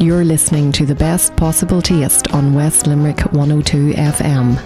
You're listening to the best possible taste on West Limerick 102 FM.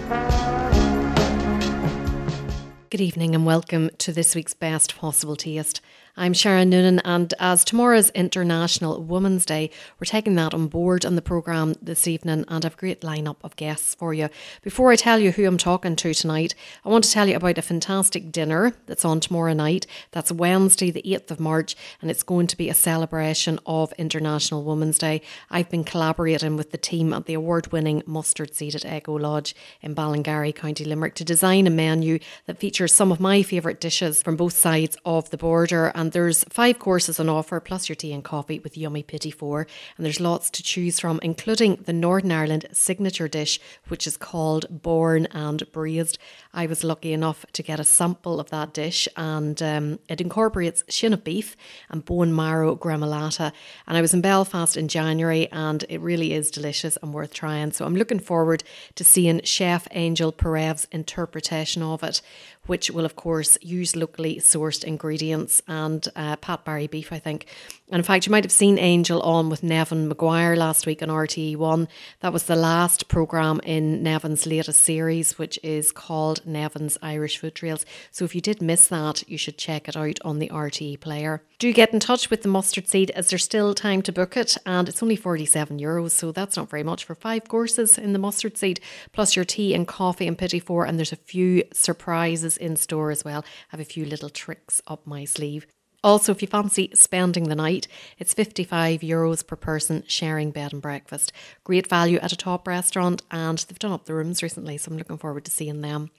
Good evening and welcome to this week's Best Possible Taste. I'm Sharon Noonan, and as tomorrow's International Women's Day, we're taking that on board on the programme this evening and I've a great lineup of guests for you. Before I tell you who I'm talking to tonight, I want to tell you about a fantastic dinner that's on tomorrow night. That's Wednesday, the 8th of March, and it's going to be a celebration of International Women's Day. I've been collaborating with the team at the award winning Mustard Seed at Echo Lodge in Ballingarry, County Limerick, to design a menu that features some of my favourite dishes from both sides of the border and and there's five courses on offer, plus your tea and coffee with yummy Petit Four. And there's lots to choose from, including the Northern Ireland signature dish, which is called Born and Braised. I was lucky enough to get a sample of that dish, and um, it incorporates shin of beef and bone marrow gremolata. And I was in Belfast in January, and it really is delicious and worth trying. So I'm looking forward to seeing Chef Angel Perev's interpretation of it which will, of course, use locally sourced ingredients and uh, Pat Barry beef, I think. And in fact, you might have seen Angel on with Neven Maguire last week on RTE1. That was the last programme in Neven's latest series, which is called Neven's Irish Food Trails. So if you did miss that, you should check it out on the RTE player. Do get in touch with the mustard seed as there's still time to book it, and it's only 47 euros, so that's not very much for five courses in the mustard seed, plus your tea and coffee and Petit Four, and there's a few surprises in store as well. I have a few little tricks up my sleeve. Also, if you fancy spending the night, it's 55 euros per person sharing bed and breakfast. Great value at a top restaurant, and they've done up the rooms recently, so I'm looking forward to seeing them.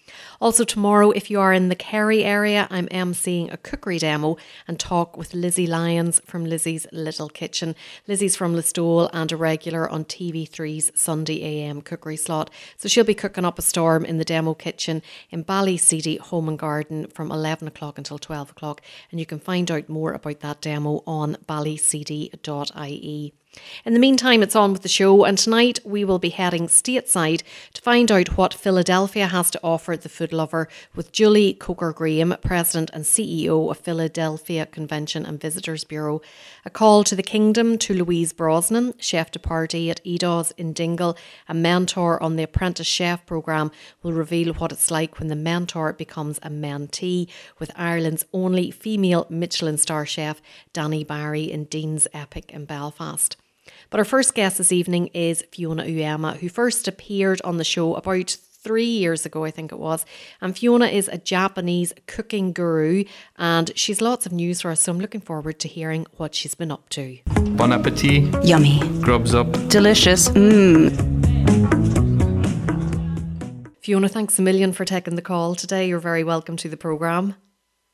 Also, tomorrow, if you are in the Kerry area, I'm emceeing a cookery demo and talk with Lizzie Lyons from Lizzie's Little Kitchen. Lizzie's from Listowel and a regular on TV3's Sunday AM cookery slot, so she'll be cooking up a storm in the demo kitchen in Ballyseedy Home and Garden from 11 o'clock until 12 o'clock, and you can find find out more about that demo on ballyseedy.ie. In the meantime, it's on with the show, and tonight we will be heading stateside to find out what Philadelphia has to offer the food lover with Julie Coker Graham, President and CEO of Philadelphia Convention and Visitors Bureau. A call to the kingdom to Louise Brosnan, chef de partie at Edos in Dingle, a mentor on the Apprentice Chef programme, will reveal what it's like when the mentor becomes a mentee with Ireland's only female Michelin star chef, Danni Barry, in Deanes EIPIC in Belfast. But our first guest this evening is Fiona Uyema, who first appeared on the show about three years ago, I think it was. And Fiona is a Japanese cooking guru and she's lots of news for us. So I'm looking forward to hearing what she's been up to. Bon appetit. Yummy. Grubs up. Delicious. Mmm. Fiona, thanks a million for taking the call today. You're very welcome to the programme.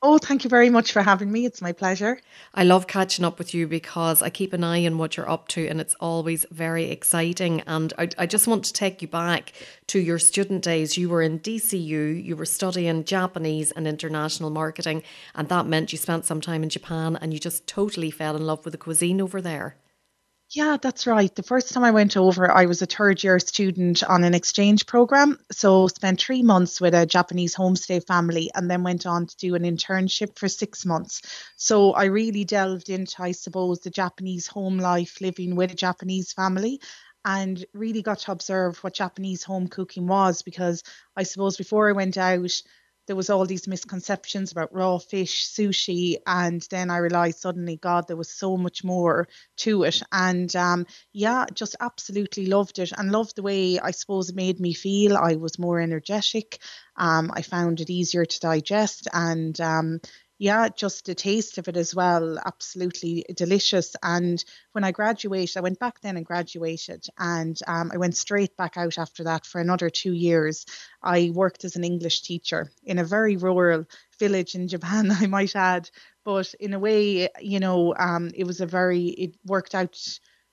Oh, thank you very much for having me. It's my pleasure. I love catching up with you because I keep an eye on what you're up to and it's always very exciting. And I, I just want to take you back to your student days. You were in DCU, you were studying Japanese and international marketing, and that meant you spent some time in Japan and you just totally fell in love with the cuisine over there. Yeah, that's right. The first time I went over, I was a third year student on an exchange program. So spent three months with a Japanese homestay family and then went on to do an internship for six months. So I really delved into, I suppose, the Japanese home life, living with a Japanese family and really got to observe what Japanese home cooking was because I suppose before I went out, there was all these misconceptions about raw fish, sushi, and then I realized suddenly, God, there was so much more to it. And um, yeah, just absolutely loved it and loved the way I suppose it made me feel. I was more energetic. Um, I found it easier to digest, and um, yeah, just a taste of it as well. Absolutely delicious. And when I graduated, I went back then and graduated, and um, I went straight back out after that for another two years. I worked as an English teacher in a very rural village in Japan, I might add. But in a way, you know, um, it was a very, it worked out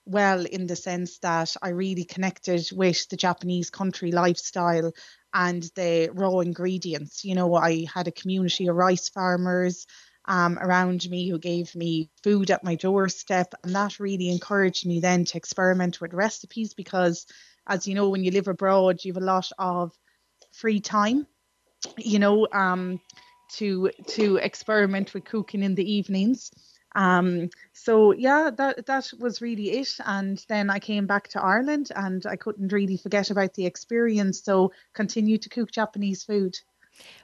well in the sense that I really connected with the Japanese country lifestyle and the raw ingredients. You know, I had a community of rice farmers um, around me who gave me food at my doorstep, and that really encouraged me then to experiment with recipes because, as you know, when you live abroad, you have a lot of free time. You know, um, to to experiment with cooking in the evenings Um, so yeah, that that was really it. And then I came back to Ireland, and I couldn't really forget about the experience. So continued to cook Japanese food.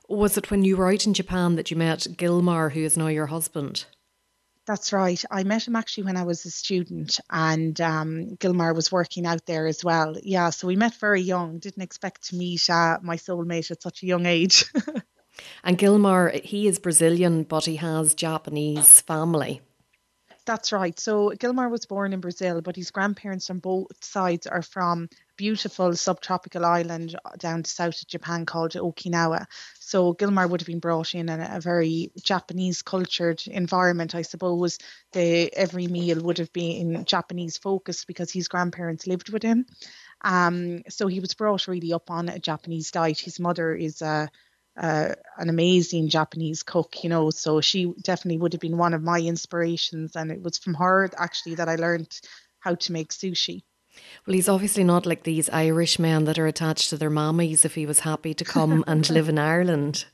Was it when you were out in Japan that you met Gilmar, who is now your husband? That's right. I met him actually when I was a student, and um, Gilmar was working out there as well. Yeah, so we met very young. Didn't expect to meet uh, my soulmate at such a young age. and Gilmar, he is Brazilian, but he has Japanese family. That's right. So Gilmar was born in Brazil, but his grandparents on both sides are from beautiful subtropical island down south of Japan called Okinawa. So Gilmar would have been brought in in a very Japanese cultured environment, I suppose. The every meal would have been Japanese focused because his grandparents lived with him. Um, so he was brought really up on a Japanese diet. His mother is a uh, an amazing Japanese cook, you know. So she definitely would have been one of my inspirations, and it was from her actually that I learned how to make sushi. Well, he's obviously not like these Irish men that are attached to their mammies if he was happy to come and live in Ireland.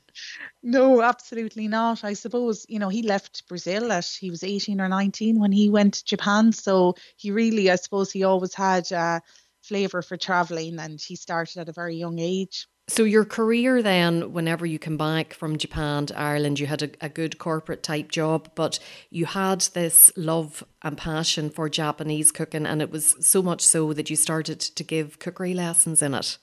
No, absolutely not. I suppose, you know, he left Brazil at he was 18 or 19 when he went to Japan. So he really, I suppose, he always had a flavour for travelling and he started at a very young age. So your career then, whenever you come back from Japan to Ireland, you had a, a, good corporate type job, but you had this love and passion for Japanese cooking, and it was so much so that you started to give cookery lessons in it.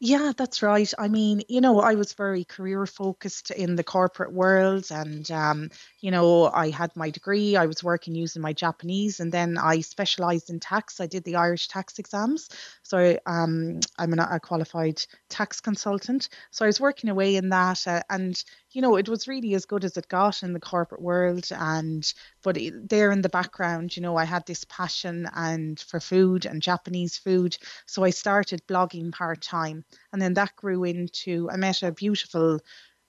Yeah, that's right. I mean, you know, I was very career focused in the corporate world, and um, you know, I had my degree. I was working using my Japanese, and then I specialized in tax. I did the Irish tax exams, so um, I'm an, a qualified tax consultant. So I was working away in that, uh, and you know, it was really as good as it got in the corporate world. And but it, there in the background, you know, I had this passion and for food and Japanese food, so I started blogging part time, and then that grew into. I met a beautiful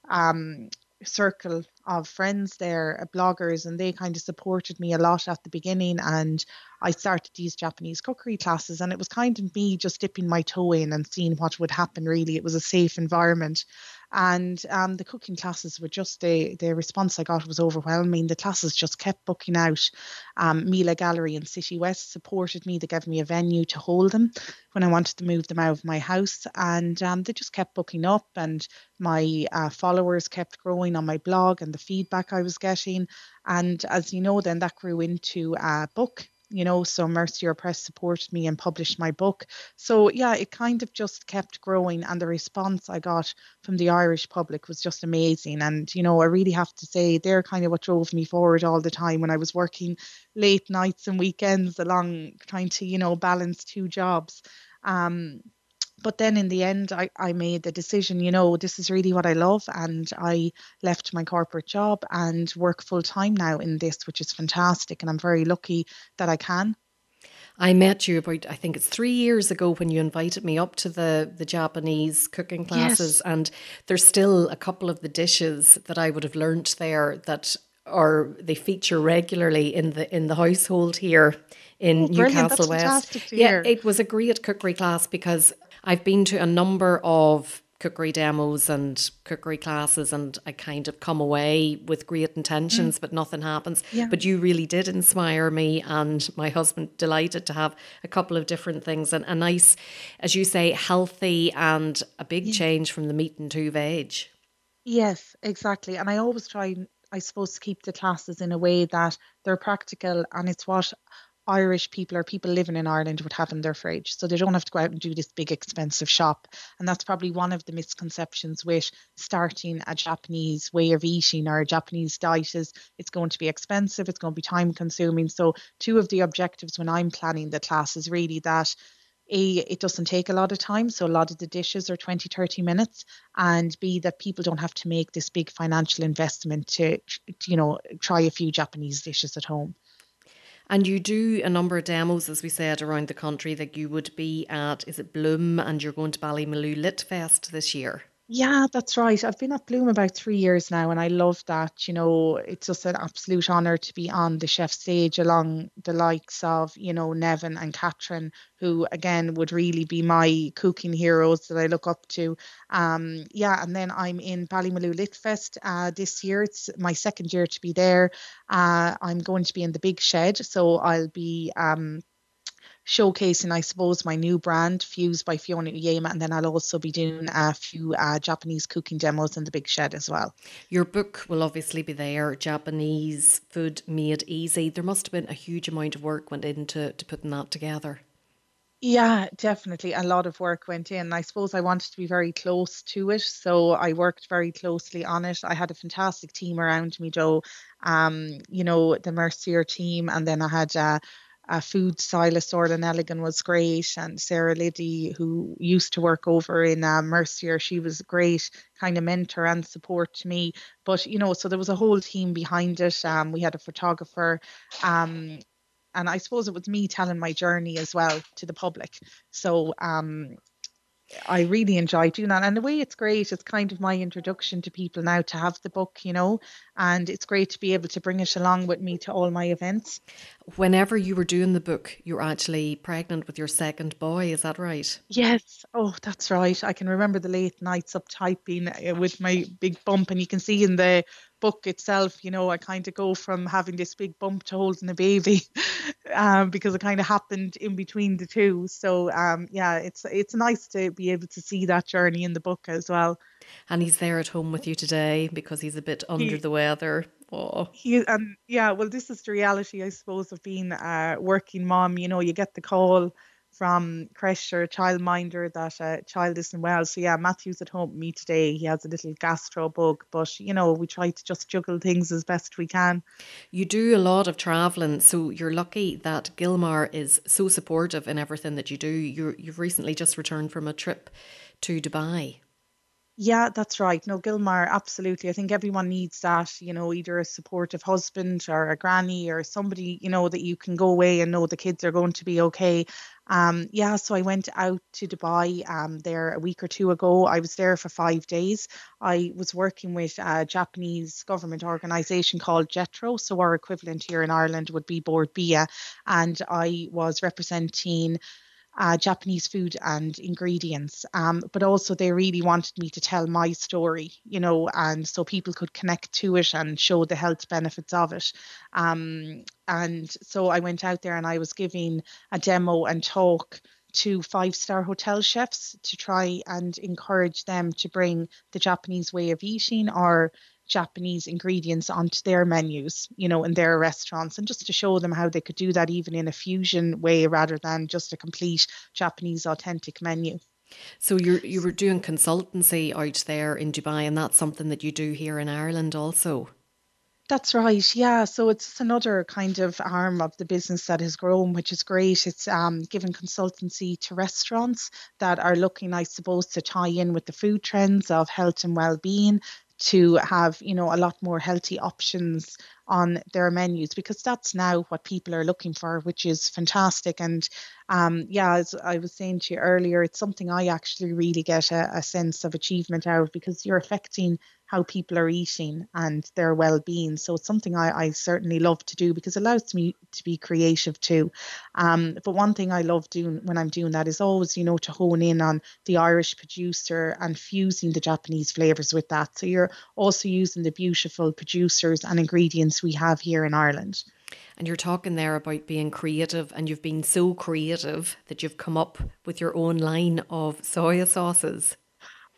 um, circle of friends there, uh, bloggers, and they kind of supported me a lot at the beginning. And I started these Japanese cookery classes, and it was kind of me just dipping my toe in and seeing what would happen. Really, it was a safe environment, and um, the cooking classes were just the the response I got was overwhelming. The classes just kept booking out. Um, Mila Gallery in City West supported me. They gave me a venue to hold them when I wanted to move them out of my house, and um, they just kept booking up. And my uh, followers kept growing on my blog and the feedback I was getting. And as you know, then that grew into a book you know, so Mercier Press supported me and published my book. So yeah, it kind of just kept growing and the response I got from the Irish public was just amazing. And, you know, I really have to say they're kind of what drove me forward all the time when I was working late nights and weekends along trying to, you know, balance two jobs. Um, but then in the end I, I made the decision you know this is really what i love and i left my corporate job and work full time now in this which is fantastic and i'm very lucky that i can I met you about I think it's three years ago when you invited me up to the the Japanese cooking classes, yes. and there's still a couple of the dishes that I would have learnt there that are they feature regularly in the in the household here in oh, Newcastle West. Yeah, it was a great cookery class because I've been to a number of cookery demos and cookery classes and I kind of come away with great intentions mm. but nothing happens yeah. but you really did inspire me and my husband delighted to have a couple of different things and a nice as you say healthy and a big yeah. change from the meat and two veg yes exactly and I always try I suppose to keep the classes in a way that they're practical and it's what Irish people or people living in Ireland would have in their fridge. So they don't have to go out and do this big expensive shop. And that's probably one of the misconceptions with starting a Japanese way of eating or a Japanese diet is it's going to be expensive, it's going to be time consuming. So two of the objectives when I'm planning the class is really that a it doesn't take a lot of time so a lot of the dishes are 20 30 minutes and b that people don't have to make this big financial investment to you know try a few japanese dishes at home and you do a number of demos, as we said, around the country. That you would be at, is it Bloom, and you're going to Ballymaloe Lit Fest this year? Yeah, that's right. I've been at Bloom about three years now, and I love that. You know, it's just an absolute honour to be on the chef stage along the likes of, you know, Neven and Catherine, who again would really be my cooking heroes that I look up to. Um, yeah, and then I'm in Ballymaloe Litfest uh, this year. It's my second year to be there. Uh, I'm going to be in the big shed, so I'll be um, showcasing, I suppose, my new brand, Fused by Fiona Uyema, and then I'll also be doing a few uh, Japanese cooking demos in the big shed as well. Your book will obviously be there, Japanese Food Made Easy. There must have been a huge amount of work went into to putting that together. Yeah, definitely. A lot of work went in. I suppose I wanted to be very close to it, so I worked very closely on it. I had a fantastic team around me, Joe. Um, you know, the Mercier team, and then I had uh, a food stylist, Orla Nelligan, was great, and Sarah Liddy, who used to work over in uh, Mercier, she was a great kind of mentor and support to me. But you know, so there was a whole team behind it. Um, we had a photographer, um, and I suppose it was me telling my journey as well to the public. So um, I really enjoy doing that. And the way it's great, it's kind of my introduction to people now to have the book, you know, and it's great to be able to bring it along with me to all my events. Whenever you were doing the book, you were actually pregnant with your second boy, is that right? Yes. Oh, that's right. I can remember the late nights up typing uh, with my big bump, and you can see in the book itself, you know, I kind of go from having this big bump to holding a baby, um, because it kind of happened in between the two. So, um, yeah, it's it's nice to be able to see that journey in the book as well. And he's there at home with you today because he's a bit under he, the weather. Oh. He and um, yeah, well, this is the reality, I suppose, of being a working mom. You know, you get the call from creche or childminder that a child isn't well. So yeah, Matthew's at home with me today. He has a little gastro bug, but you know, we try to just juggle things as best we can. You do a lot of traveling, so you're lucky that Gilmar is so supportive in everything that you do. You you've recently just returned from a trip to Dubai. Yeah, that's right. No, Gilmar, absolutely. I think everyone needs that, you know, either a supportive husband or a granny or somebody, you know, that you can go away and know the kids are going to be okay. Um, yeah, so I went out to Dubai um, there a week or two ago. I was there for five days. I was working with a Japanese government organisation called JETRO. So our equivalent here in Ireland would be Bord Bia. And I was representing uh, Japanese food and ingredients. Um, but also, they really wanted me to tell my story, you know, and so people could connect to it and show the health benefits of it. Um, and so I went out there and I was giving a demo and talk to five star hotel chefs to try and encourage them to bring the Japanese way of eating or Japanese ingredients onto their menus, you know, in their restaurants, and just to show them how they could do that even in a fusion way rather than just a complete Japanese authentic menu. So you you were doing consultancy out there in Dubai, and that's something that you do here in Ireland also. That's right. Yeah. So it's another kind of arm of the business that has grown, which is great. It's um, giving consultancy to restaurants that are looking, I suppose, to tie in with the food trends of health and well-being to have you know a lot more healthy options on their menus because that's now what people are looking for which is fantastic. And um, yeah as i was saying to you earlier it's something i actually really get a, a sense of achievement out of because you're affecting how people are eating and their well-being. So it's something I, I certainly love to do because it allows me to be creative too. Um, but one thing I love doing when I'm doing that is always, you know, to hone in on the Irish producer and fusing the Japanese flavors with that. So you're also using the beautiful producers and ingredients we have here in Ireland. And you're talking there about being creative, and you've been so creative that you've come up with your own line of soya sauces.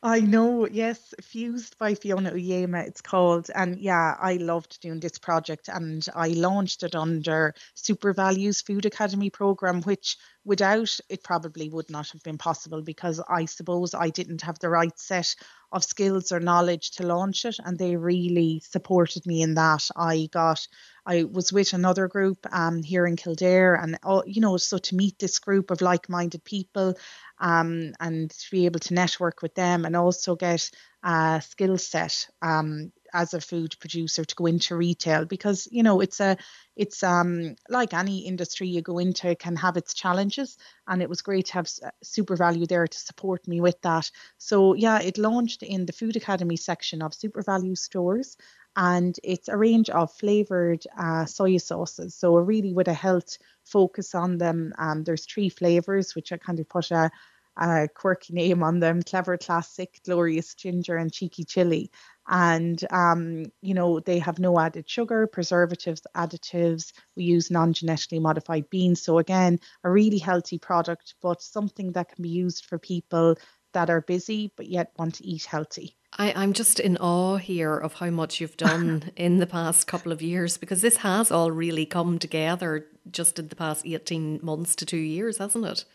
I know, yes, Fused by Fiona Uyema, it's called. And yeah, I loved doing this project and I launched it under SuperValu's Food Academy program, which without it probably would not have been possible because I suppose I didn't have the right set of skills or knowledge to launch it. And they really supported me in that. I got I was with another group um, here in Kildare, and uh, you know, so to meet this group of like-minded people, um, and to be able to network with them, and also get a skill set. Um, as a food producer to go into retail because you know it's a it's um like any industry you go into can have its challenges and it was great to have SuperValu there to support me with that so yeah it launched in the food academy section of SuperValu stores and it's a range of flavored uh, soy sauces. So really with a health focus on them. Um, there's three flavors which i kind of put a a quirky name on them clever classic glorious ginger and cheeky chili. And um, you know they have no added sugar preservatives additives. We use non-genetically modified beans. So again a really healthy product but something that can be used for people that are busy but yet want to eat healthy I, I'm just in awe here of how much you've done in the past couple of years because this has all really come together just in the past 18 months to two years, hasn't it?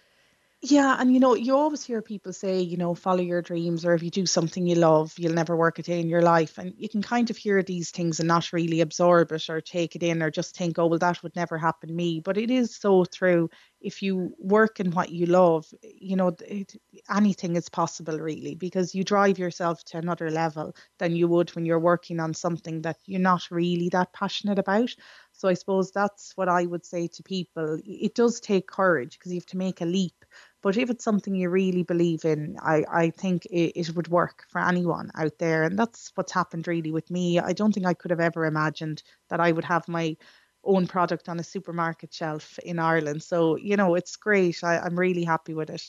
Yeah, and you know, you always hear people say, you know, follow your dreams, or if you do something you love, you'll never work a day in your life. And you can kind of hear these things and not really absorb it or take it in or just think, oh, well, that would never happen me. But it is so true. If you work in what you love, you know, it, anything is possible really because you drive yourself to another level than you would when you're working on something that you're not really that passionate about. So I suppose that's what I would say to people. It does take courage because you have to make a leap. But if it's something you really believe in, I, I think it, it would work for anyone out there. And that's what's happened really with me. I don't think I could have ever imagined that I would have my own product on a supermarket shelf in Ireland. So, you know, it's great. I, I'm really happy with it.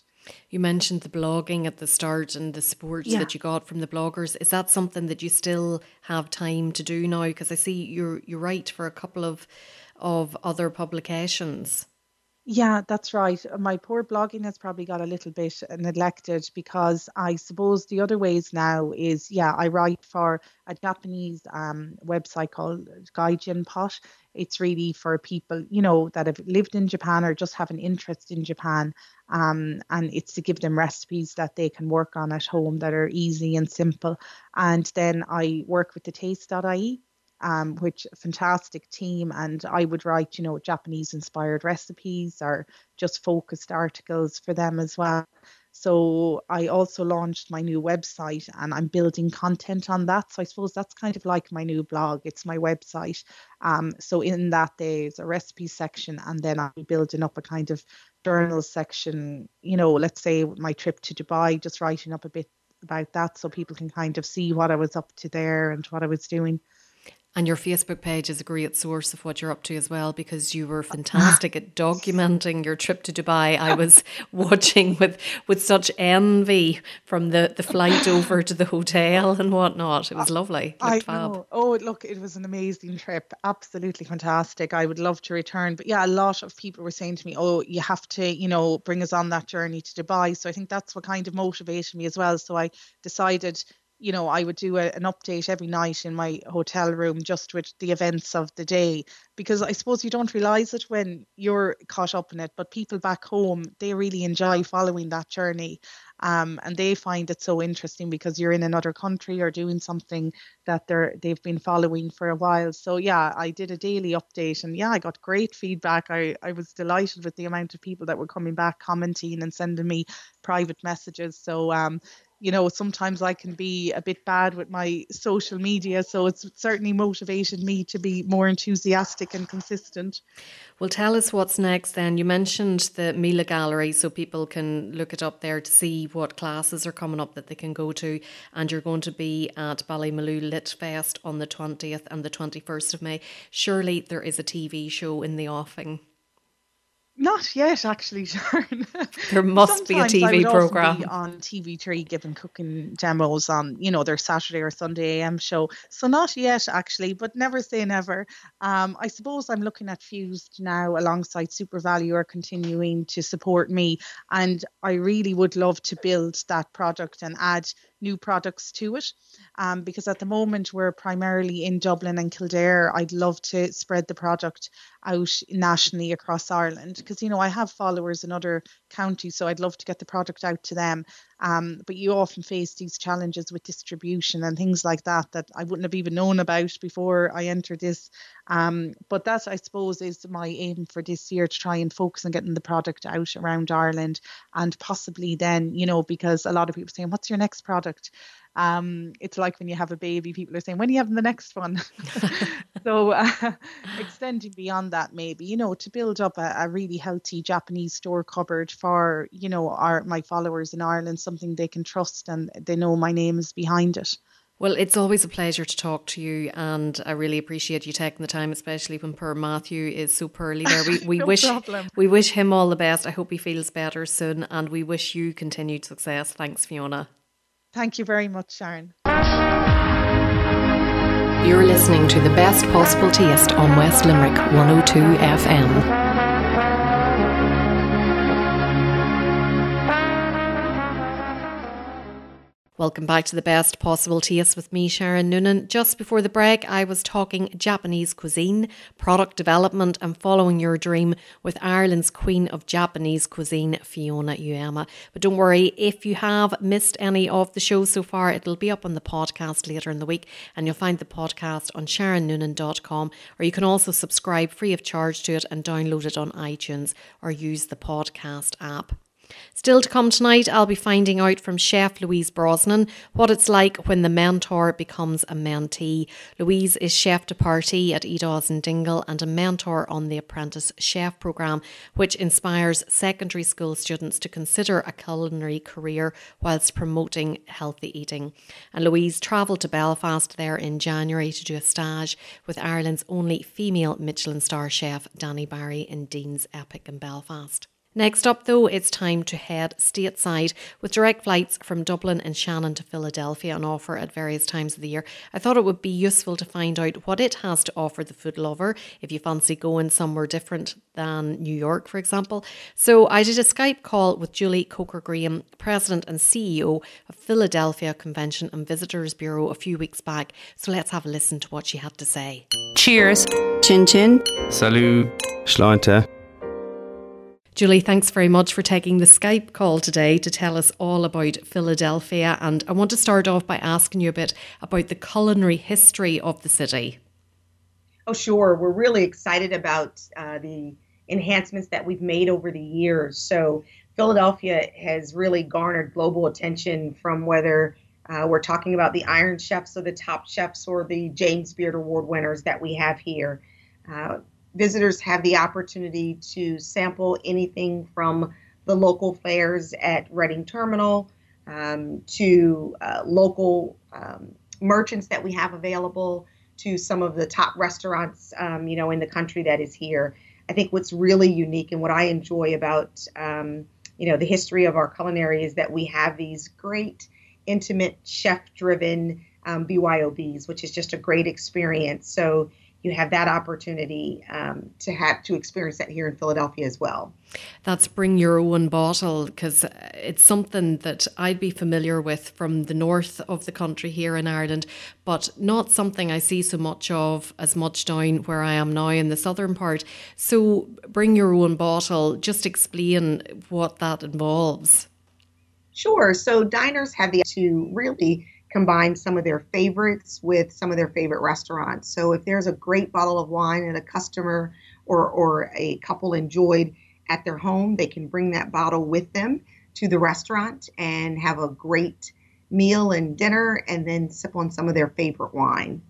You mentioned the blogging at the start and the support yeah. that you got from the bloggers. Is that something that you still have time to do now? Because I see you're you write for a couple of of other publications. Yeah, that's right. My poor blogging has probably got a little bit neglected because I suppose the other ways now is yeah, I write for a Japanese um, website called GaijinPot. It's really for people, you know, that have lived in Japan or just have an interest in Japan. Um, and it's to give them recipes that they can work on at home that are easy and simple. And then I work with the taste.ie um, which fantastic team. And I would write, you know, Japanese inspired recipes or just focused articles for them as well. So I also launched my new website and I'm building content on that. So I suppose that's kind of like my new blog. It's my website. Um, so in that there's a recipe section and then I'm building up a kind of journal section, you know, let's say my trip to Dubai, just writing up a bit about that so people can kind of see what I was up to there and what I was doing. And your Facebook page is a great source of what you're up to as well because you were fantastic at documenting your trip to Dubai. I was watching with with such envy from the, the flight over to the hotel and whatnot. It was lovely. I fab. know. Oh, look, it was an amazing trip. Absolutely fantastic. I would love to return. But yeah, a lot of people were saying to me, oh, you have to, you know, bring us on that journey to Dubai. So I think that's what kind of motivated me as well. So I decided you know, I would do a, an update every night in my hotel room just with the events of the day because I suppose you don't realize it when you're caught up in it, but people back home they really enjoy following that journey, um, and they find it so interesting because you're in another country or doing something that they're they've been following for a while. So yeah, I did a daily update, and yeah, I got great feedback. I I was delighted with the amount of people that were coming back, commenting, and sending me private messages. So um, you know, sometimes I can be a bit bad with my social media. So it's certainly motivated me to be more enthusiastic and consistent. Well, tell us what's next then. You mentioned the Mila Gallery, so people can look it up there to see what classes are coming up that they can go to. And you're going to be at Ballymaloe Lit Fest on the 20th and the 21st of May. Surely there is a TV show in the offing. Not yet, actually, Sharon. There must be a TV program on TV3 giving cooking demos on, you know, their Saturday or Sunday AM show. So not yet, actually, but never say never. Um, I suppose I'm looking at Fused now alongside SuperValu, are continuing to support me, and I really would love to build that product and add new products to it. Um, because at the moment we're primarily in Dublin and Kildare. I'd love to spread the product out nationally across Ireland because you know I have followers in other counties, so I'd love to get the product out to them. Um, but you often face these challenges with distribution and things like that that I wouldn't have even known about before I entered this. Um, but that I suppose is my aim for this year to try and focus on getting the product out around Ireland and possibly then, you know, because a lot of people saying, "What's your next product?" Um, it's like when you have a baby, people are saying, when are you having the next one? so uh, extending beyond that, maybe, you know, to build up a, a, really healthy Japanese store cupboard for, you know, our my followers in Ireland, something they can trust and they know my name is behind it. Well, it's always a pleasure to talk to you, and I really appreciate you taking the time, especially when poor Matthew is so poorly there. We, we no wish problem. we wish him all the best. I hope he feels better soon, and we wish you continued success. Thanks, Fiona. Thank you very much, Sharon. You're listening to the best possible taste on West Limerick 102 FM. Welcome back to the best possible taste with me, Sharon Noonan. Just before the break, I was talking Japanese cuisine, product development, and following your dream with Ireland's Queen of Japanese Cuisine, Fiona Uyema. But don't worry, if you have missed any of the shows so far, it'll be up on the podcast later in the week, and you'll find the podcast on sharonnoonan.com, or you can also subscribe free of charge to it and download it on iTunes or use the podcast app. Still to come tonight, I'll be finding out from Chef Louise Brosnan what it's like when the mentor becomes a mentee. Louise is chef de partie at Edaws and Dingle and a mentor on the Apprentice Chef programme, which inspires secondary school students to consider a culinary career whilst promoting healthy eating. And Louise travelled to Belfast there in January to do a stage with Ireland's only female Michelin star chef, Danni Barry, in Deanes EIPIC in Belfast. Next up, though, it's time to head stateside with direct flights from Dublin and Shannon to Philadelphia on offer at various times of the year. I thought it would be useful to find out what it has to offer the food lover if you fancy going somewhere different than New York, for example. So I did a Skype call with Julie Coker Graham, President and CEO of Philadelphia Convention and Visitors Bureau, a few weeks back. So let's have a listen to what she had to say. Cheers. Chin chin. Salut. Sláinte. Julie, thanks very much for taking the Skype call today to tell us all about Philadelphia. And I want to start off by asking you a bit about the culinary history of the city. Oh, sure. We're really excited about uh, the enhancements that we've made over the years. So, Philadelphia has really garnered global attention from whether uh, we're talking about the Iron Chefs or the top chefs or the James Beard Award winners that we have here. Uh, visitors have the opportunity to sample anything from the local fairs at Reading Terminal um, to uh, local um, merchants that we have available to some of the top restaurants, um, you know, in the country that is here. I think what's really unique and what I enjoy about, um, you know, the history of our culinary is that we have these great, intimate, chef-driven um, BYOBs, which is just a great experience. So you have that opportunity um, to have to experience that here in Philadelphia as well. That's bring your own bottle because it's something that I'd be familiar with from the north of the country here in Ireland, but not something I see so much of as much down where I am now in the southern part. So, bring your own bottle. Just explain what that involves. Sure. So diners have the to really combine some of their favorites with some of their favorite restaurants. So if there's a great bottle of wine that a customer or, or a couple enjoyed at their home, they can bring that bottle with them to the restaurant and have a great meal and dinner and then sip on some of their favorite wine.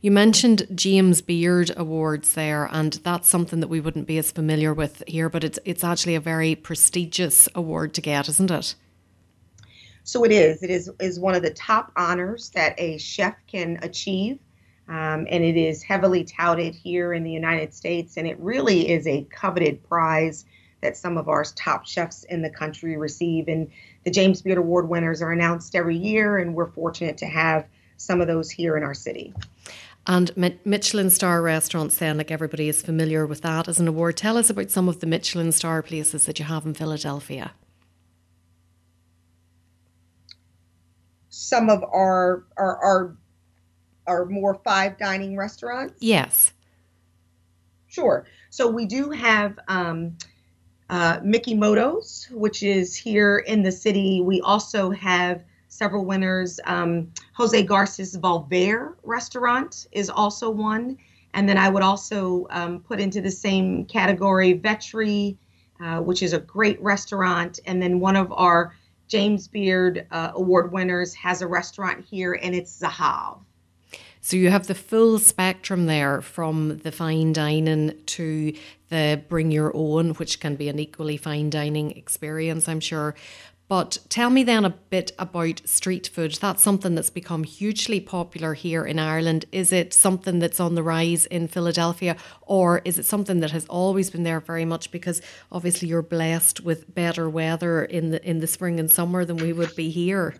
You mentioned James Beard Awards there, and that's something that we wouldn't be as familiar with here, but it's it's actually a very prestigious award to get, isn't it? So it is. It is is one of the top honors that a chef can achieve, um, and it is heavily touted here in the United States. And it really is a coveted prize that some of our top chefs in the country receive. And the James Beard Award winners are announced every year, and we're fortunate to have some of those here in our city. And Michelin star restaurants, then, like everybody is familiar with that as an award. Tell us about some of the Michelin star places that you have in Philadelphia. Some of our our our, our more five dining restaurants? Yes. Sure. So we do have um, uh, Mikimoto's, which is here in the city. We also have several winners. Um, Jose Garces Volver restaurant is also one. And then I would also um, put into the same category Vetri, uh, which is a great restaurant. And then one of our James Beard uh, award winners, has a restaurant here, and it's Zahav. So you have the full spectrum there from the fine dining to the bring your own, which can be an equally fine dining experience, I'm sure. But tell me then a bit about street food. That's something that's become hugely popular here in Ireland. Is it something that's on the rise in Philadelphia, or is it something that has always been there very much? Because obviously you're blessed with better weather in the in the spring and summer than we would be here.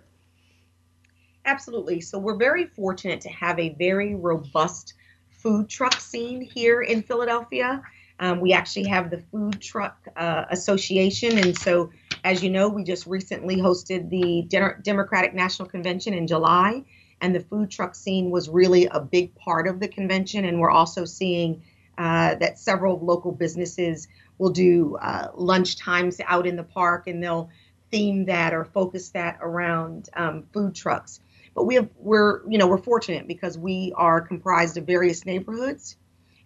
Absolutely. So we're very fortunate to have a very robust food truck scene here in Philadelphia. Um, we actually have the Food Truck uh, Association. And so, as you know, we just recently hosted the De- Democratic National Convention in July. And the food truck scene was really a big part of the convention. And we're also seeing uh, that several local businesses will do uh, lunch times out in the park and they'll theme that or focus that around um, food trucks. But we have, we're, you know, we're fortunate because we are comprised of various neighborhoods.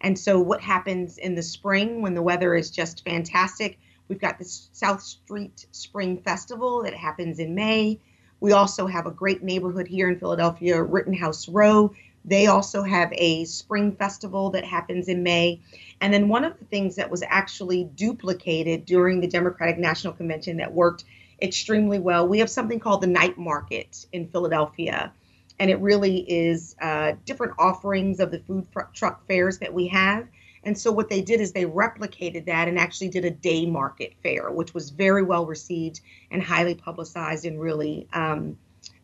And so what happens in the spring when the weather is just fantastic? We've got the South Street Spring Festival that happens in May. We also have a great neighborhood here in Philadelphia, Rittenhouse Row. They also have a spring festival that happens in May. And then one of the things that was actually duplicated during the Democratic National Convention that worked extremely well. We have something called the night market in Philadelphia, and it really is uh, different offerings of the food truck fairs that we have. And so what they did is they replicated that and actually did a day market fair, which was very well received and highly publicized, and really um,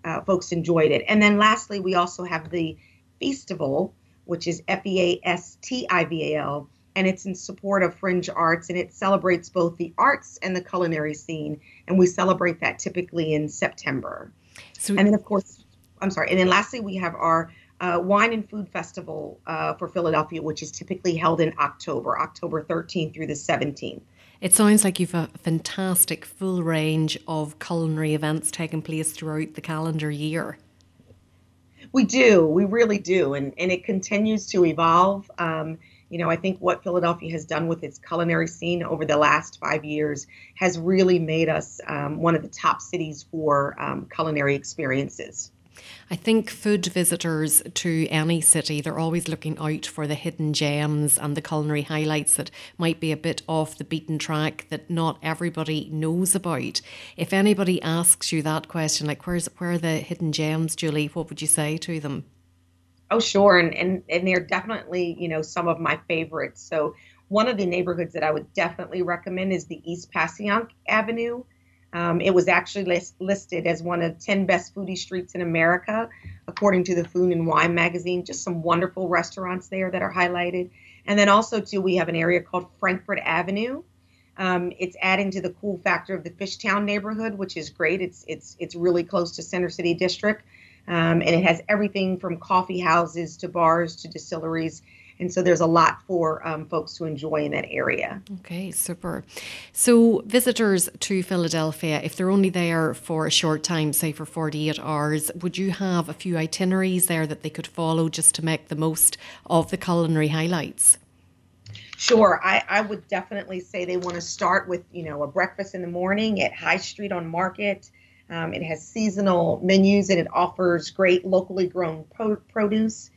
uh, folks enjoyed it. And then lastly, we also have the festival, which is F E A S T I V A L, and it's in support of fringe arts and it celebrates both the arts and the culinary scene and we celebrate that typically in september so, and then of course i'm sorry and then lastly we have our uh, wine and food festival uh, for philadelphia which is typically held in october october 13th through the 17th it sounds like you've a fantastic full range of culinary events taking place throughout the calendar year. We do. We really do. And, and it continues to evolve. Um, you know, I think what Philadelphia has done with its culinary scene over the last five years has really made us um, one of the top cities for um, culinary experiences. I think food visitors to any city, they're always looking out for the hidden gems and the culinary highlights that might be a bit off the beaten track that not everybody knows about. If anybody asks you that question, like where's where are the hidden gems, Julie, what would you say to them? Oh, sure, and and and they're definitely you know some of my favorites. So one of the neighborhoods that I would definitely recommend is the East Passyunk Avenue. Um, it was actually list, listed as one of 10 best foodie streets in America, according to the Food and Wine magazine. Just some wonderful restaurants there that are highlighted. And then also, too, we have an area called Frankford Avenue. Um, it's adding to the cool factor of the Fishtown neighborhood, which is great. It's it's it's really close to Center City District. Um, and it has everything from coffee houses to bars to distilleries. And so there's a lot for um, folks to enjoy in that area. Okay, super. So, visitors to Philadelphia, if they're only there for a short time, say for 48 hours, would you have a few itineraries there that they could follow just to make the most of the culinary highlights? Sure, I, I would definitely say they want to start with, you know, a breakfast in the morning at High Street on Market. Um, it has seasonal menus and it offers great locally grown pro- produce.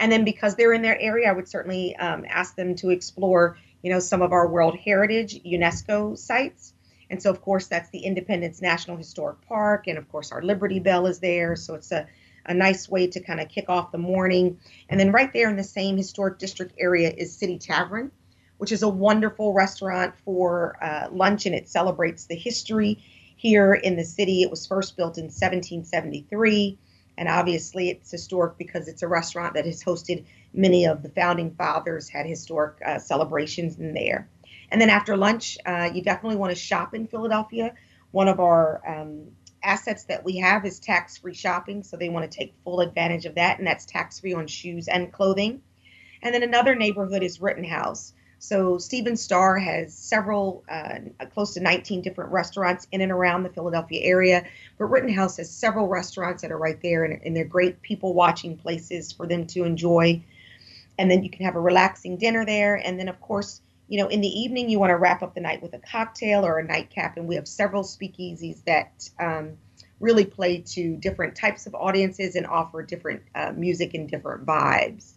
And then because they're in their area, I would certainly um, ask them to explore, you know, some of our World Heritage UNESCO sites. And so, of course, that's the Independence National Historic Park, and of course, our Liberty Bell is there. So it's a, a nice way to kind of kick off the morning. And then right there in the same historic district area is City Tavern, which is a wonderful restaurant for uh, lunch, and it celebrates the history here in the city. It was first built in 1773, and obviously it's historic because it's a restaurant that has hosted many of the founding fathers, had historic uh, celebrations in there. And then after lunch, uh, you definitely want to shop in Philadelphia. One of our um, assets that we have is tax free shopping, so they want to take full advantage of that, and that's tax free on shoes and clothing. And then another neighborhood is Rittenhouse. So Stephen Starr has several, uh, close to 19 different restaurants in and around the Philadelphia area. But Rittenhouse has several restaurants that are right there, and, and they're great people watching places for them to enjoy. And then you can have a relaxing dinner there. And then, of course, you know, in the evening, you want to wrap up the night with a cocktail or a nightcap, and we have several speakeasies that um, really play to different types of audiences and offer different uh, music and different vibes.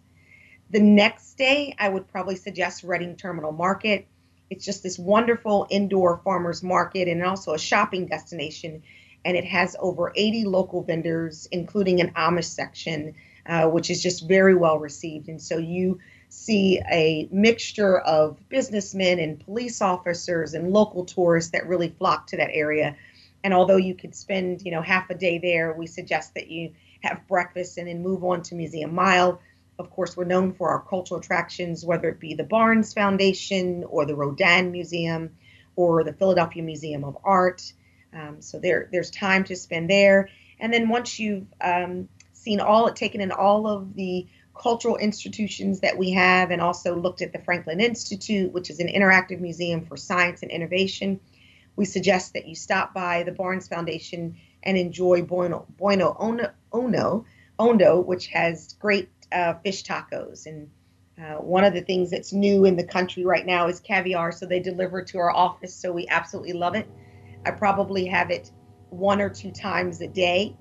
The next day, I would probably suggest Reading Terminal Market. It's just this wonderful indoor farmers market and also a shopping destination. And it has over 80 local vendors, including an Amish section, uh, which is just very well received. And so you see a mixture of businessmen and police officers and local tourists that really flock to that area. And although you could spend, you know, half a day there, we suggest that you have breakfast and then move on to Museum Mile. Of course, we're known for our cultural attractions, whether it be the Barnes Foundation or the Rodin Museum or the Philadelphia Museum of Art. Um, so there, there's time to spend there. And then once you've um, seen all, taken in all of the cultural institutions that we have and also looked at the Franklin Institute, which is an interactive museum for science and innovation. We suggest that you stop by the Barnes Foundation and enjoy Bueno, bueno Ono, Ono, Ondo, which has great uh, fish tacos. And uh, one of the things that's new in the country right now is caviar, so they deliver to our office, so we absolutely love it. I probably have it one or two times a day.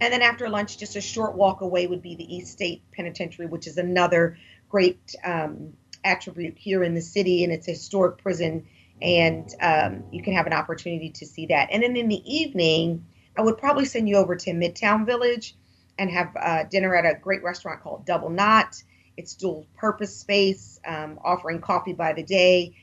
And then after lunch, just a short walk away would be the Eastern State Penitentiary, which is another great um, attribute here in the city, and it's a historic prison, and um, you can have an opportunity to see that. And then in the evening, I would probably send you over to Midtown Village and have uh, dinner at a great restaurant called Double Knot. It's dual purpose space, um, offering coffee by the day.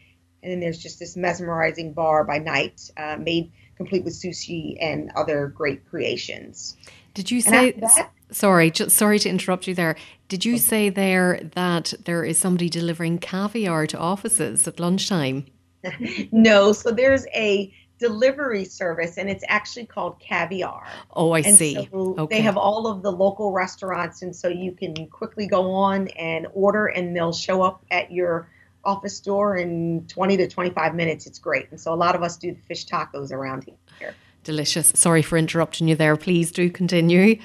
And then there's just this mesmerizing bar by night, uh, made complete with sushi and other great creations. Did you say? That, sorry, just, sorry to interrupt you there. Did you say there that there is somebody delivering caviar to offices at lunchtime? no, so there's a delivery service and it's actually called caviar oh i and see so okay. they have all of the local restaurants and so you can quickly go on and order and they'll show up at your office door in 20 to 25 minutes it's great and so a lot of us do the fish tacos around here delicious. Sorry for interrupting you there. Please do continue.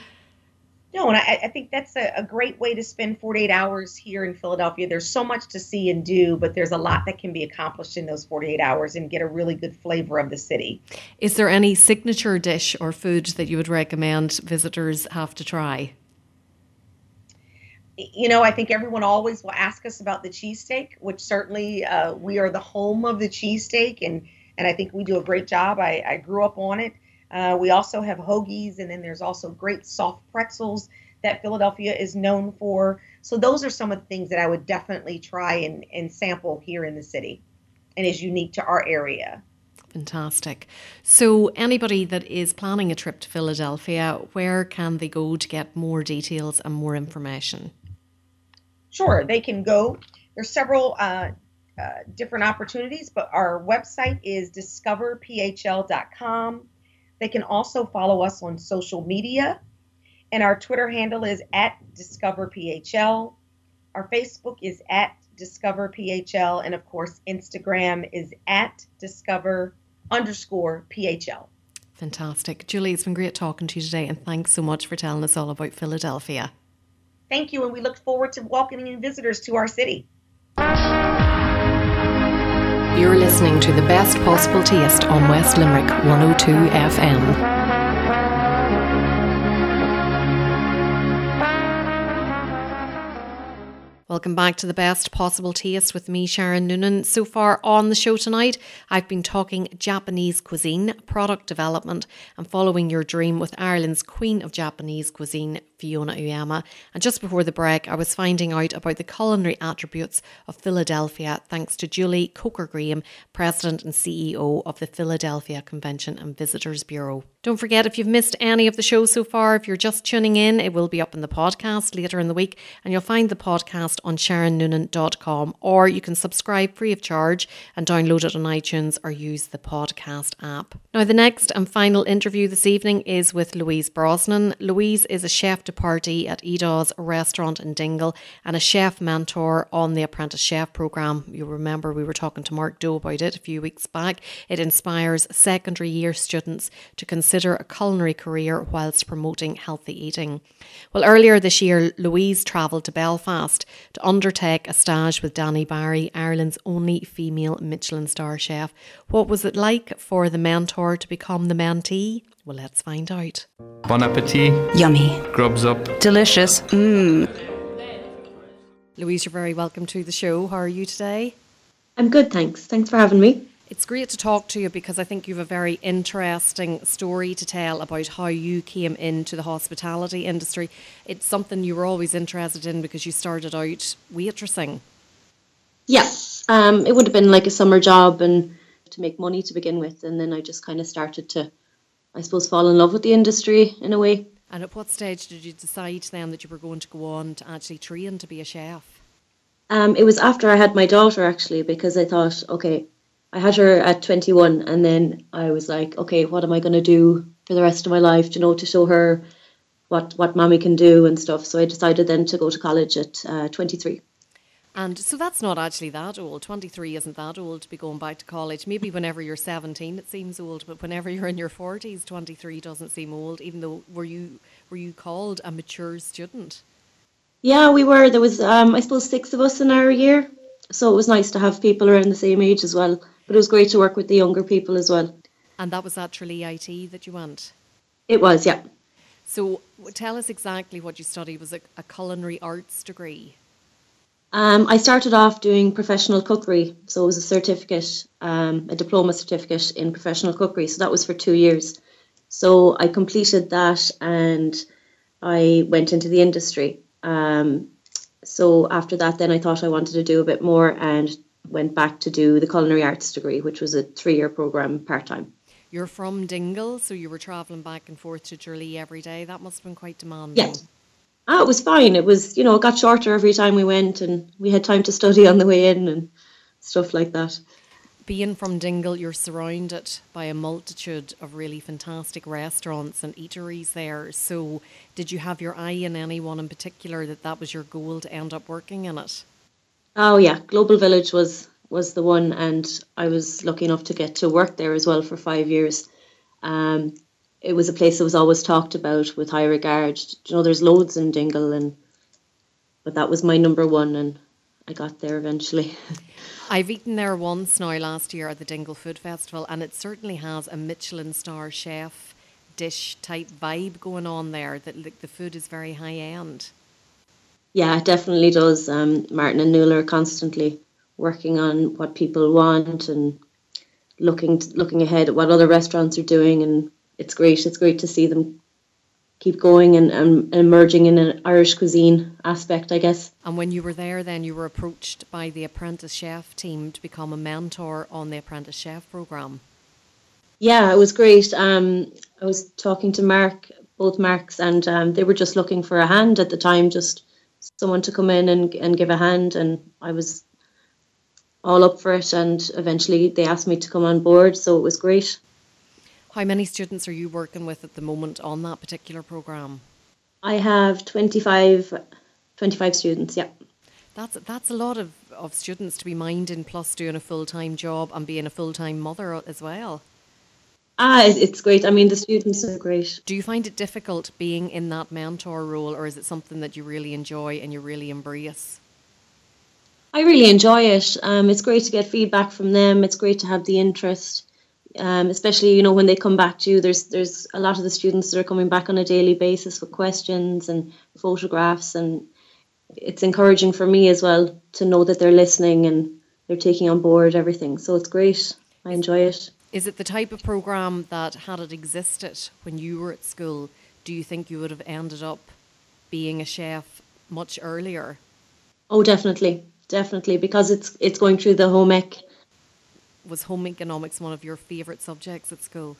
No, and I, I think that's a, a, great way to spend 48 hours here in Philadelphia. There's so much to see and do, but there's a lot that can be accomplished in those 48 hours and get a really good flavor of the city. Is there any signature dish or food that you would recommend visitors have to try? You know, I think everyone always will ask us about the cheesesteak, which certainly uh, we are the home of the cheesesteak and and I think we do a great job. I, I grew up on it. Uh, we also have hoagies, and then there's also great soft pretzels that Philadelphia is known for. So those are some of the things that I would definitely try and, and sample here in the city, and is unique to our area. Fantastic. So, anybody that is planning a trip to Philadelphia, where can they go to get more details and more information? Sure, they can go. There's several uh, uh, different opportunities, but our website is discoverphl.com. They can also follow us on social media, and our Twitter handle is at discoverphl. Our Facebook is at discoverphl, and of course, Instagram is at discover underscore phl. Fantastic. Julie, it's been great talking to you today, and thanks so much for telling us all about Philadelphia. Thank you, and we look forward to welcoming visitors to our city. You're listening to the best possible taste on West Limerick 102 FM. Welcome back to the best possible taste with me, Sharon Noonan. So far on the show tonight, I've been talking Japanese cuisine, product development, and following your dream with Ireland's Queen of Japanese Cuisine, Fiona Uyema. And just before the break, I was finding out about the culinary attributes of Philadelphia thanks to Julie Coker Graham, President and CEO of the Philadelphia Convention and Visitors Bureau. Don't forget, if you've missed any of the show so far, if you're just tuning in, it will be up in the podcast later in the week, and you'll find the podcast on sharonnoonan.com, or you can subscribe free of charge and download it on iTunes or use the podcast app. Now, the next and final interview this evening is with Louise Brosnan. Louise is a chef de partie at Idás restaurant in Dingle and a chef mentor on the Apprentice Chef programme. You remember we were talking to Mark Doe about it a few weeks back. It inspires secondary year students to consider a culinary career whilst promoting healthy eating. Well, earlier this year, Louise travelled to Belfast to undertake a stage with Danni Barry, Ireland's only female Michelin star chef. What was it like for the mentor to become the mentee? Well, let's find out. Bon appetit. Yummy. Grubs up. Delicious. Mmm. Louise, you're very welcome to the show. How are you today? I'm good, thanks. Thanks for having me. It's great to talk to you because I think you have a very interesting story to tell about how you came into the hospitality industry. It's something you were always interested in because you started out waitressing. Yes, um, it would have been like a summer job and to make money to begin with, and then I just kind of started to, I suppose, fall in love with the industry in a way. And at what stage did you decide then that you were going to go on to actually train to be a chef? Um, it was after I had my daughter actually, because I thought, okay, I had her at 21, and then I was like, okay, what am I going to do for the rest of my life? You know, to show her what what mommy can do and stuff. So I decided then to go to college at uh, 23. And so that's not actually that old. 23 isn't that old to be going back to college. Maybe whenever you're 17 it seems old, but whenever you're in your 40s 23 doesn't seem old even though were you were you called a mature student? Yeah, we were. There was um, I suppose six of us in our year. So it was nice to have people around the same age as well. But it was great to work with the younger people as well. And that was at Tralee IT that you went? It was, yeah. So tell us exactly what you studied. Was it a culinary arts degree? Um, I started off doing professional cookery, so it was a certificate, um, a diploma certificate in professional cookery. So that was for two years. So I completed that and I went into the industry. Um, so after that, then I thought I wanted to do a bit more and went back to do the culinary arts degree, which was a three-year program part time. You're from Dingle, so you were travelling back and forth to Tralee every day. That must have been quite demanding. Yes. Ah, it was fine. It was, you know, it got shorter every time we went, and we had time to study on the way in and stuff like that. Being from Dingle, you're surrounded by a multitude of really fantastic restaurants and eateries there. So, did you have your eye in anyone in particular that that was your goal to end up working in it? Oh yeah, Global Village was was the one, and I was lucky enough to get to work there as well for five years. Um, it was a place that was always talked about with high regard. You know, there's loads in Dingle, and but that was my number one, and I got there eventually. I've eaten there once now last year at the Dingle Food Festival, and it certainly has a Michelin star chef dish type vibe going on there. That like, the food is very high end. Yeah, it definitely does. Um, Martin and Nuala are constantly working on what people want and looking looking ahead at what other restaurants are doing and it's great. It's great to see them keep going and, and emerging in an Irish cuisine aspect, I guess. And when you were there, then you were approached by the Apprentice Chef team to become a mentor on the Apprentice Chef program. Yeah, it was great. Um, I was talking to Mark, both Marks, and um, they were just looking for a hand at the time, just someone to come in and, and give a hand. And I was all up for it. And eventually they asked me to come on board. So it was great. How many students are you working with at the moment on that particular programme? I have 25, 25 students, yeah. That's that's a lot of, of students to be minding, plus doing a full time job and being a full time mother as well. Ah, it's great. I mean, the students are great. Do you find it difficult being in that mentor role, or is it something that you really enjoy and you really embrace? I really enjoy it. Um, it's great to get feedback from them. It's great to have the interest um, especially you know when they come back to you there's there's a lot of the students that are coming back on a daily basis with questions and photographs and it's encouraging for me as well to know that they're listening and they're taking on board everything. So it's great. I enjoy it. Is it the type of program that had it existed when you were at school do you think you would have ended up being a chef much earlier? Oh definitely. Definitely. Because it's it's going through the home ec was home economics one of your favourite subjects at school?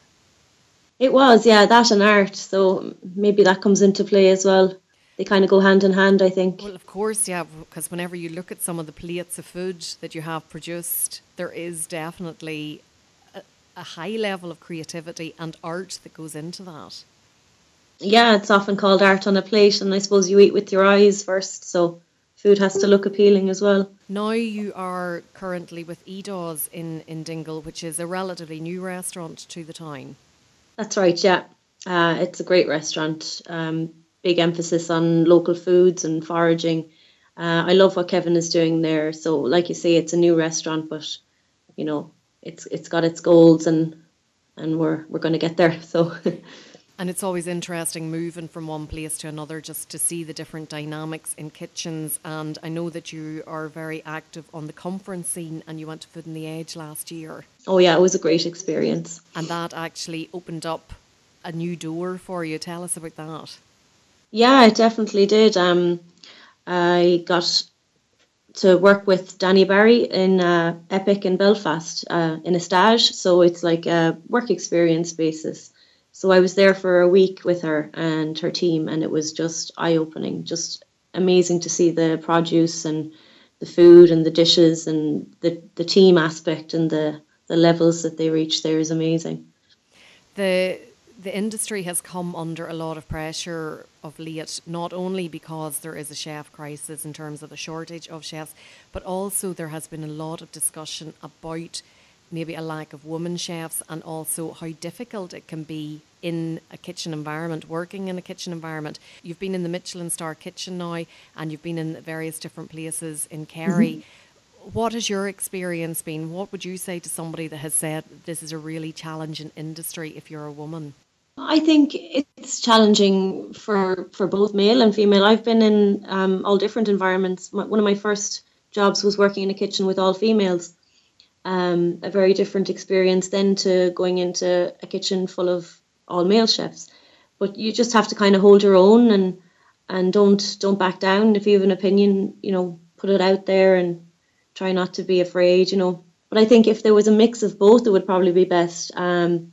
It was, yeah, that and art. So maybe that comes into play as well. They kind of go hand in hand, I think. Well, of course, yeah, because whenever you look at some of the plates of food that you have produced, there is definitely a, a high level of creativity and art that goes into that. Yeah, it's often called art on a plate, and I suppose you eat with your eyes first, so food has to look appealing as well. Now you are currently with Idás in, in Dingle, which is a relatively new restaurant to the town. That's right, yeah. Uh, it's a great restaurant. Um, big emphasis on local foods and foraging. Uh, I love what Kevin is doing there. So, like you say, it's a new restaurant, but you know, it's it's got its goals, and and we're we're going to get there. So. And it's always interesting moving from one place to another just to see the different dynamics in kitchens. And I know that you are very active on the conference scene and you went to Food on the Edge last year. Oh, yeah, it was a great experience. And that actually opened up a new door for you. Tell us about that. Yeah, it definitely did. Um, I got to work with Danni Barry in uh, EIPIC in Belfast uh, in a stage. So it's like a work experience basis. So I was there for a week with her and her team, and it was just eye opening, just amazing to see the produce and the food and the dishes and the, the team aspect and the, the levels that they reach there is amazing. The the industry has come under a lot of pressure of late, not only because there is a chef crisis in terms of the shortage of chefs, but also there has been a lot of discussion about maybe a lack of women chefs and also how difficult it can be in a kitchen environment, working in a kitchen environment. You've been in the Michelin star kitchen now and you've been in various different places in Kerry. Mm-hmm. What has your experience been? What would you say to somebody that has said this is a really challenging industry if you're a woman? I think it's challenging for, for both male and female. I've been in um, all different environments. One of my first jobs was working in a kitchen with all females um, a very different experience then to going into a kitchen full of all male chefs. But you just have to kind of hold your own and and don't don't back down. If you have an opinion, you know, put it out there and try not to be afraid. You know. But I think if there was a mix of both, it would probably be best. Um,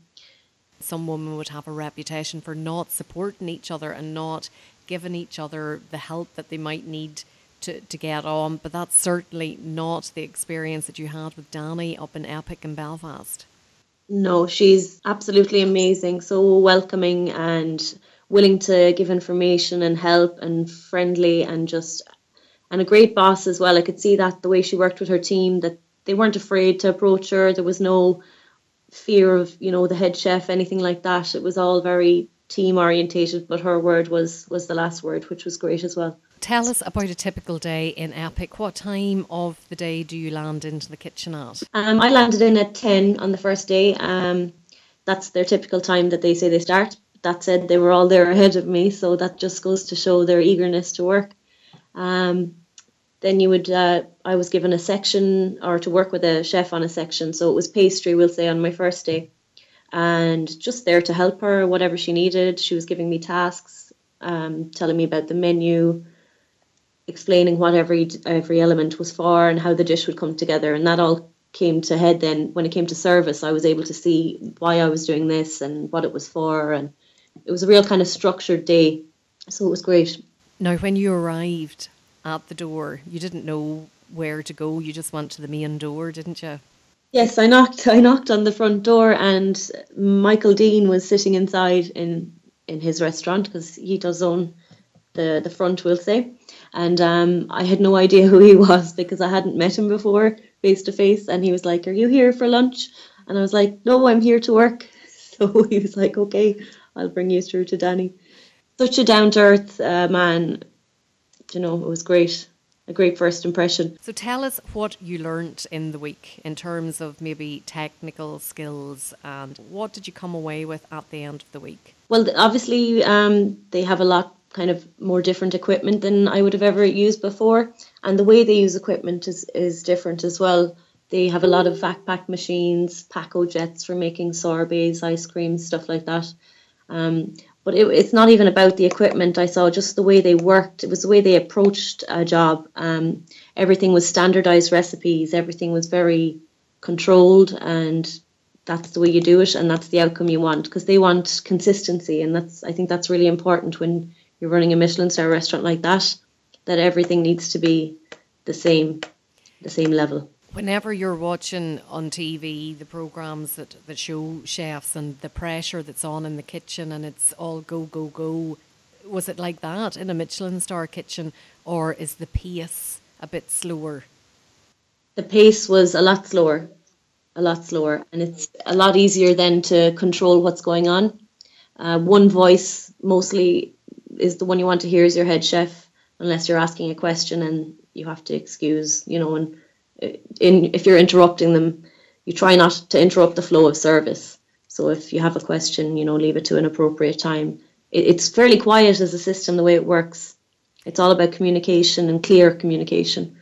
Some women would have a reputation for not supporting each other and not giving each other the help that they might need to, to get on, but that's certainly not the experience that you had with Danni up in EIPIC in Belfast. No, she's absolutely amazing, so welcoming and willing to give information and help and friendly and just and a great boss as well. I could see that the way she worked with her team that they weren't afraid to approach her. There was no fear of, you know, the head chef, anything like that. It was all very team orientated, but her word was was the last word, which was great as well. Tell us about a typical day in EIPIC. What time of the day do you land into the kitchen at? Um, I landed in at 10 on the first day. Um, that's their typical time that they say they start. That said, they were all there ahead of me, so that just goes to show their eagerness to work. Um, then you would, uh, I was given a section or to work with a chef on a section. So it was pastry, we'll say, on my first day. And just there to help her, whatever she needed. She was giving me tasks, um, telling me about the menu, explaining what every every element was for and how the dish would come together. And that all came to head then. When it came to service I was able to see why I was doing this and what it was for. And it was a real kind of structured day. So it was great. Now when you arrived at the door you didn't know where to go. You just went to the main door didn't you? Yes I knocked I knocked on the front door and Michael Deane was sitting inside in in his restaurant because he does own the the front we'll say and um, I had no idea who he was because I hadn't met him before face to face. And he was like, Are you here for lunch? And I was like, No, I'm here to work. So he was like, Okay, I'll bring you through to Danni. Such a down to earth uh, man. You know, it was great. A great first impression. So tell us what you learnt in the week in terms of maybe technical skills and what did you come away with at the end of the week? Well, obviously, um, they have a lot kind of more different equipment than I would have ever used before. And the way they use equipment is, is different as well. They have a lot of vac pack machines, Pacojets for making sorbets, ice cream, stuff like that. Um, but it, it's not even about the equipment. I saw just the way they worked. It was the way they approached a job. Um, everything was standardized recipes. Everything was very controlled, and that's the way you do it, and that's the outcome you want. Because they want consistency, and that's I think that's really important when you're running a Michelin star restaurant like that, that everything needs to be the same, the same level. Whenever you're watching on TV the programs that, that show chefs and the pressure that's on in the kitchen and it's all go, go, go, was it like that in a Michelin star kitchen or is the pace a bit slower? The pace was a lot slower, a lot slower, and it's a lot easier then to control what's going on. Uh, one voice mostly is the one you want to hear is your head chef, unless you're asking a question and you have to excuse, you know, and uh, in if you're interrupting them, you try not to interrupt the flow of service. So if you have a question, you know, leave it to an appropriate time. It, it's fairly quiet as a system the way it works. It's all about communication and clear communication.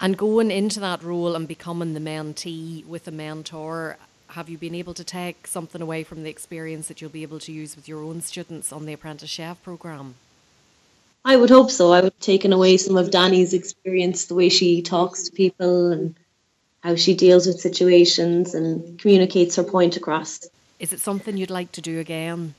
And going into that role and becoming the mentee with a mentor, have you been able to take something away from the experience that you'll be able to use with your own students on the Apprentice Chef programme? I would hope so. I would have taken away some of Danni's experience, the way she talks to people and how she deals with situations and communicates her point across. Is it something you'd like to do again?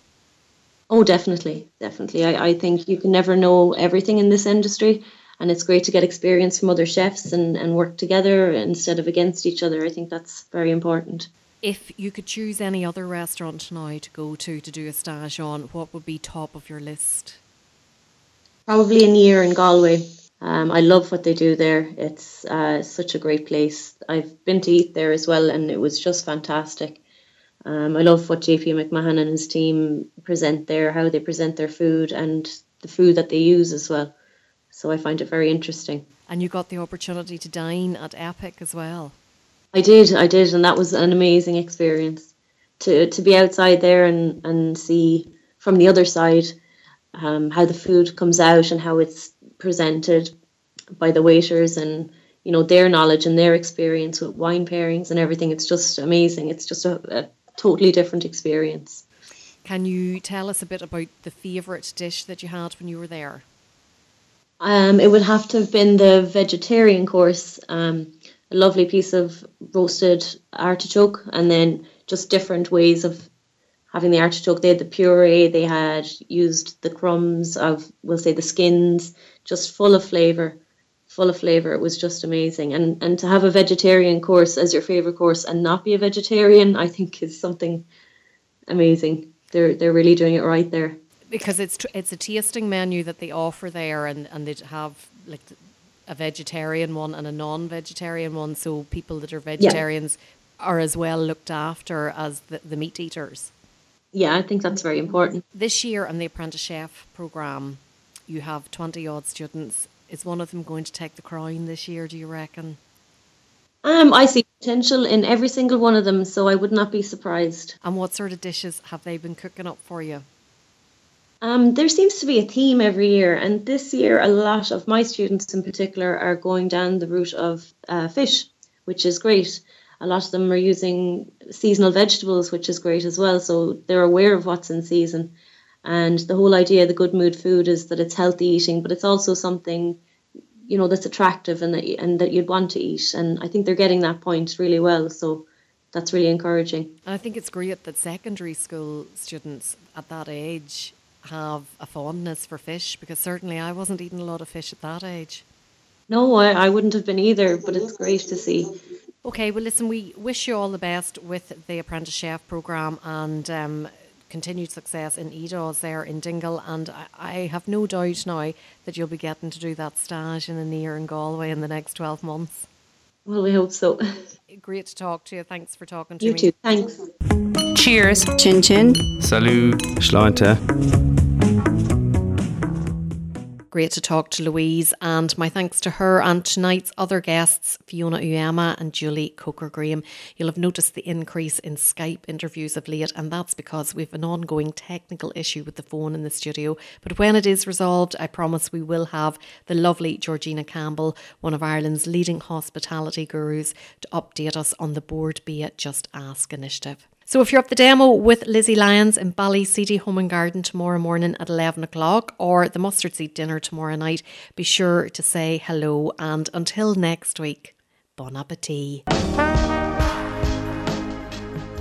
Oh, definitely, definitely. I, I think you can never know everything in this industry, and it's great to get experience from other chefs and, and work together instead of against each other. I think that's very important. If you could choose any other restaurant now to go to to do a stage on, what would be top of your list? Probably Aniar in Galway. Um, I love what they do there. It's uh, such a great place. I've been to eat there as well, and it was just fantastic. Um, I love what JP McMahon and his team present there, how they present their food, and the food that they use as well. So I find it very interesting. And you got the opportunity to dine at EIPIC as well. I did, I did, and that was an amazing experience. To to be outside there and and see from the other side um, how the food comes out and how it's presented by the waiters and you know their knowledge and their experience with wine pairings and everything. It's just amazing. It's just a, a totally different experience. Can you tell us a bit about the favorite dish that you had when you were there? Um, it would have to have been the vegetarian course. Um, a lovely piece of roasted artichoke and then just different ways of having the artichoke. They had the puree, they had used the crumbs of, we'll say, the skins, just full of flavour. Full of flavour. It was just amazing. And and to have a vegetarian course as your favourite course and not be a vegetarian, I think is something amazing. They're they're really doing it right there. Because it's it's a tasting menu that they offer there, and and they have like a vegetarian one and a non-vegetarian one, so people that are vegetarians yeah. are as well looked after as the, the meat eaters yeah, I think that's very important. This year on the Apprentice Chef programme, you have 20 odd students. Is one of them going to take the crown this year, do you reckon? Um, I see potential in every single one of them, so I would not be surprised. And what sort of dishes have they been cooking up for you? Um, there seems to be a theme every year, and this year a lot of my students in particular are going down the route of uh, fish, which is great a lot of them are using seasonal vegetables, which is great as well. So they're aware of what's in season. And the whole idea of the good mood food is that it's healthy eating, but it's also something, you know, that's attractive and that and that you'd want to eat. And I think they're getting that point really well. So that's really encouraging. And I think it's great that secondary school students at that age have a fondness for fish because certainly I wasn't eating a lot of fish at that age. No, I, I wouldn't have been either, but it's great to see. Okay, well, listen, we wish you all the best with the Apprentice Chef programme and um, continued success in Idás there in Dingle. And I, I, have no doubt now that you'll be getting to do that stage in Aniar in Galway in the next 12 months. Well, we hope so. Great to talk to you. Thanks for talking to you me. You too. Thanks. Cheers. Chin chin. Salut. Sláinte. Great to talk to Louise, and my thanks to her and tonight's other guests, Fiona Uyema and Julie Coker Graham. You'll have noticed the increase in Skype interviews of late, and that's because we've an ongoing technical issue with the phone in the studio. But when it is resolved, I promise we will have the lovely Georgina Campbell, one of Ireland's leading hospitality gurus, to update us on the Bord Bia Just Ask initiative. So if you're up the demo with Lizzie Lyons in Ballyseedy Home and Garden tomorrow morning at 11 o'clock or the Mustard Seed dinner tomorrow night, be sure to say hello. And until next week, bon appetit.